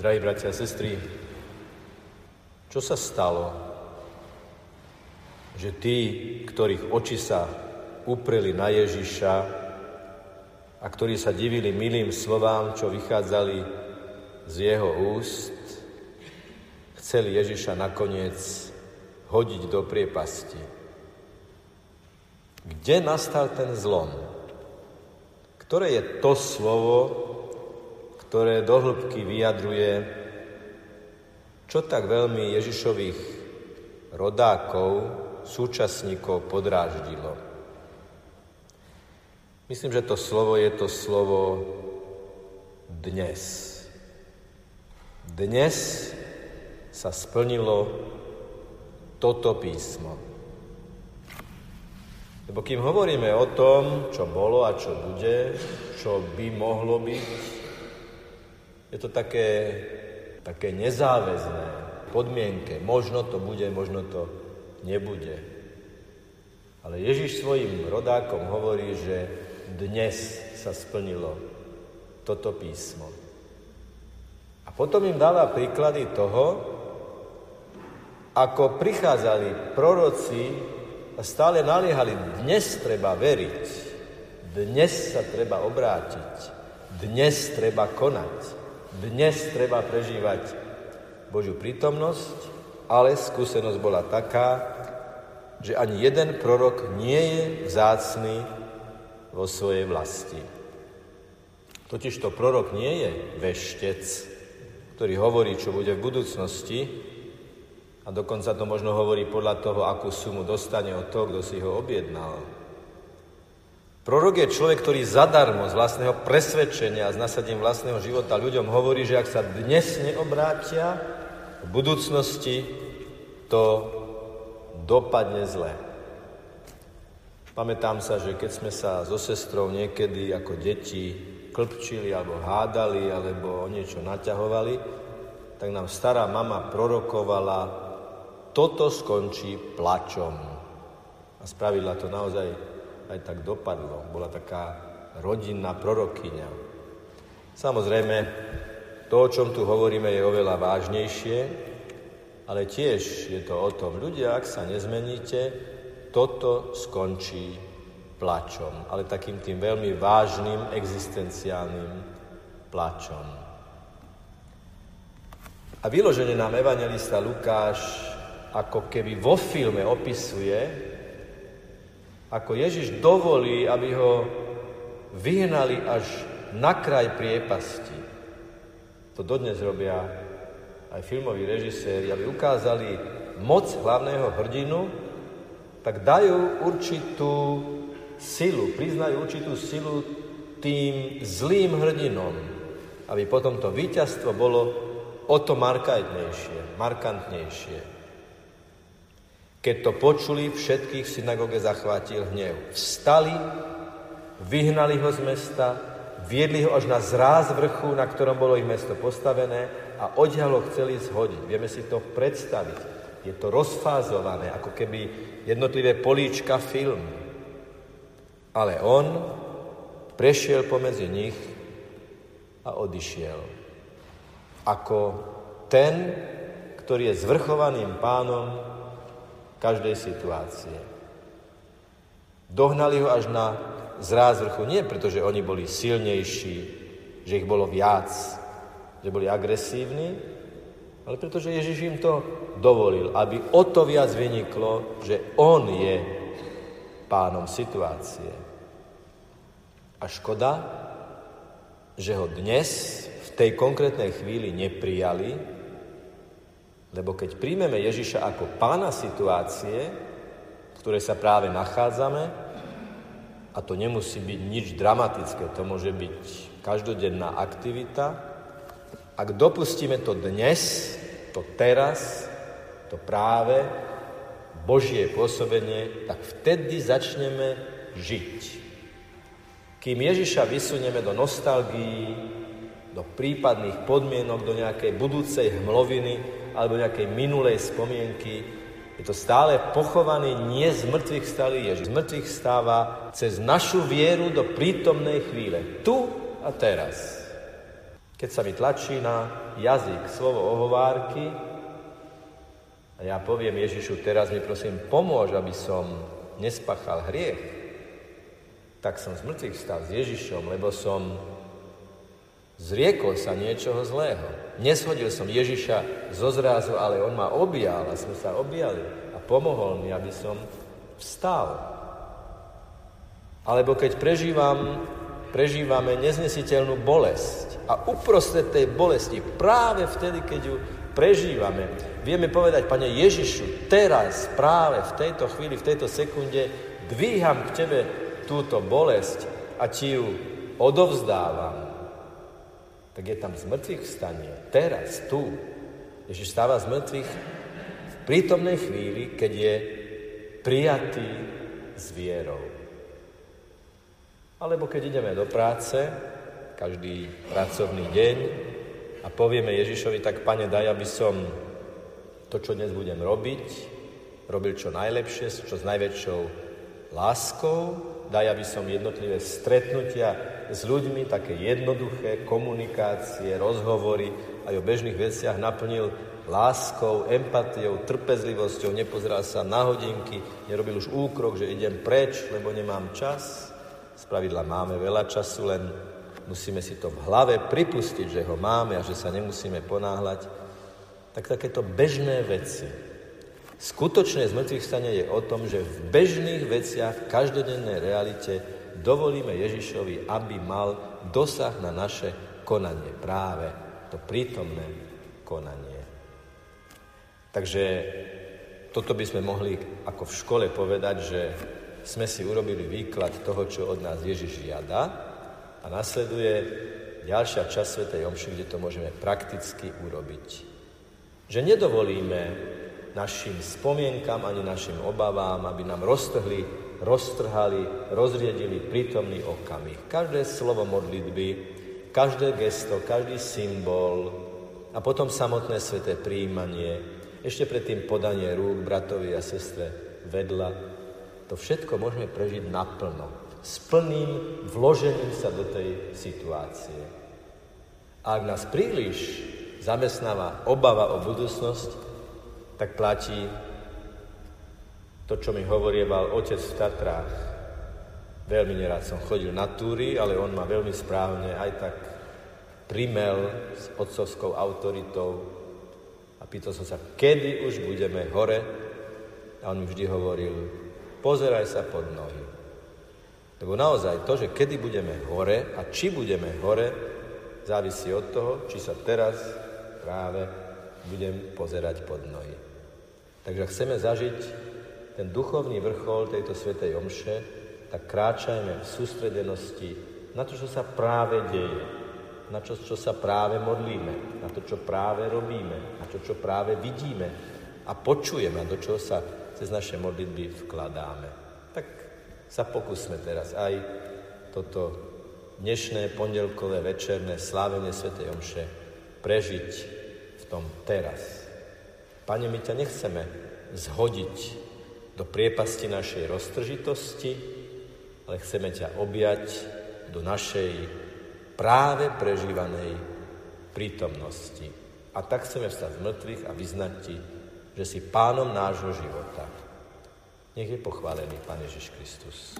Drahí bratia a sestry, čo sa stalo, že tí, ktorých oči sa upreli na Ježiša a ktorí sa divili milým slovám, čo vychádzali z jeho úst, chceli Ježiša nakoniec hodiť do priepasti. Kde nastal ten zlom? Ktoré je to slovo, ktoré do hĺbky vyjadruje, čo tak veľmi Ježišových rodákov, súčasníkov podráždilo. Myslím, že to slovo je to slovo dnes. Dnes sa splnilo toto písmo. Lebo kým hovoríme o tom, čo bolo a čo bude, čo by mohlo byť, je to také, také nezáväzné podmienke. Možno to bude, možno to nebude. Ale Ježiš svojim rodákom hovorí, že dnes sa splnilo toto písmo. A potom im dáva príklady toho, ako prichádzali proroci a stále naliehali, dnes treba veriť, dnes sa treba obrátiť, dnes treba konať. Dnes treba prežívať Božiu prítomnosť, ale skúsenosť bola taká, že ani jeden prorok nie je vzácný vo svojej vlasti. Totižto prorok nie je veštec, ktorý hovorí, čo bude v budúcnosti a dokonca to možno hovorí podľa toho, akú sumu dostane od toho, kto si ho objednal. Prorok je človek, ktorý zadarmo z vlastného presvedčenia a s nasadením vlastného života ľuďom hovorí, že ak sa dnes neobrátia, v budúcnosti to dopadne zle. Pamätám sa, že keď sme sa so sestrou niekedy ako deti klpčili alebo hádali alebo o niečo naťahovali, tak nám stará mama prorokovala, toto skončí plačom. A spravila to naozaj aj tak dopadlo. Bola taká rodinná prorokyňa. Samozrejme, to, o čom tu hovoríme, je oveľa vážnejšie, ale tiež je to o tom, ľudia, ak sa nezmeníte, toto skončí plačom, ale takým tým veľmi vážnym existenciálnym plačom. A vyložene nám evangelista Lukáš ako keby vo filme opisuje, ako Ježiš dovolí, aby ho vyhnali až na kraj priepasti. To dodnes robia aj filmoví režiséri, aby ukázali moc hlavného hrdinu, tak dajú určitú silu, priznajú určitú silu tým zlým hrdinom, aby potom to víťazstvo bolo o to markantnejšie, markantnejšie. Keď to počuli, všetkých v synagóge zachvátil hnev. Vstali, vyhnali ho z mesta, viedli ho až na zráz vrchu, na ktorom bolo ich mesto postavené a odtiaľ ho chceli zhodiť. Vieme si to predstaviť. Je to rozfázované, ako keby jednotlivé políčka film. Ale on prešiel pomedzi nich a odišiel. Ako ten, ktorý je zvrchovaným pánom každej situácie. Dohnali ho až na zráz vrchu, nie preto, že oni boli silnejší, že ich bolo viac, že boli agresívni, ale preto, že Ježiš im to dovolil, aby o to viac vyniklo, že on je pánom situácie. A škoda, že ho dnes v tej konkrétnej chvíli neprijali, lebo keď príjmeme Ježiša ako pána situácie, v ktorej sa práve nachádzame, a to nemusí byť nič dramatické, to môže byť každodenná aktivita, ak dopustíme to dnes, to teraz, to práve, Božie pôsobenie, tak vtedy začneme žiť. Kým Ježiša vysunieme do nostalgií, do prípadných podmienok, do nejakej budúcej hmloviny, alebo nejakej minulej spomienky. Je to stále pochovaný nie z mŕtvych stalý Ježiš. Z mŕtvych stáva cez našu vieru do prítomnej chvíle. Tu a teraz. Keď sa mi tlačí na jazyk slovo ohovárky a ja poviem Ježišu, teraz mi prosím pomôž, aby som nespachal hriech, tak som z mŕtvych stal s Ježišom, lebo som zriekol sa niečoho zlého. Neshodil som Ježiša zo zrázu, ale on ma objal a sme sa objali a pomohol mi, aby som vstal. Alebo keď prežívam, prežívame neznesiteľnú bolesť a uprostred tej bolesti, práve vtedy, keď ju prežívame, vieme povedať, Pane Ježišu, teraz, práve v tejto chvíli, v tejto sekunde, dvíham k Tebe túto bolesť a Ti ju odovzdávam tak je tam z mŕtvych vstanie. Teraz, tu. Ježiš stáva z mŕtvych v prítomnej chvíli, keď je prijatý s vierou. Alebo keď ideme do práce, každý pracovný deň a povieme Ježišovi, tak pane, daj, aby som to, čo dnes budem robiť, robil čo najlepšie, čo s najväčšou láskou, daj, aby som jednotlivé stretnutia s ľuďmi, také jednoduché komunikácie, rozhovory aj o bežných veciach naplnil láskou, empatiou, trpezlivosťou, nepozeral sa na hodinky, nerobil už úkrok, že idem preč, lebo nemám čas. Spravidla máme veľa času, len musíme si to v hlave pripustiť, že ho máme a že sa nemusíme ponáhľať. Tak takéto bežné veci. Skutočné zmrtvých stane je o tom, že v bežných veciach, v každodennej realite dovolíme Ježišovi, aby mal dosah na naše konanie, práve to prítomné konanie. Takže toto by sme mohli ako v škole povedať, že sme si urobili výklad toho, čo od nás Ježiš žiada a nasleduje ďalšia časť Sv. Omši, kde to môžeme prakticky urobiť. Že nedovolíme našim spomienkam ani našim obavám, aby nám roztrhli roztrhali, rozriedili prítomný okamih. Každé slovo modlitby, každé gesto, každý symbol a potom samotné sveté príjmanie, ešte predtým podanie rúk bratovi a sestre vedľa, to všetko môžeme prežiť naplno, s plným vložením sa do tej situácie. A ak nás príliš zamestnáva obava o budúcnosť, tak platí to, čo mi hovorieval otec v Tatrách. Veľmi nerád som chodil na túry, ale on ma veľmi správne aj tak primel s otcovskou autoritou a pýtal som sa, kedy už budeme hore a on mi vždy hovoril, pozeraj sa pod nohy. Lebo naozaj to, že kedy budeme hore a či budeme hore, závisí od toho, či sa teraz práve budem pozerať pod nohy. Takže chceme zažiť ten duchovný vrchol tejto svetej omše, tak kráčajme v sústredenosti na to, čo sa práve deje, na čo, čo sa práve modlíme, na to, čo práve robíme, na to, čo práve vidíme a počujeme, do čoho sa cez naše modlitby vkladáme. Tak sa pokúsme teraz aj toto dnešné pondelkové večerné slávenie svätej Omše prežiť v tom teraz. Pane, my ťa nechceme zhodiť do priepasti našej roztržitosti, ale chceme ťa objať do našej práve prežívanej prítomnosti. A tak chceme vstať z mŕtvych a vyznať ti, že si pánom nášho života. Nech je pochválený Pán Ježiš Kristus.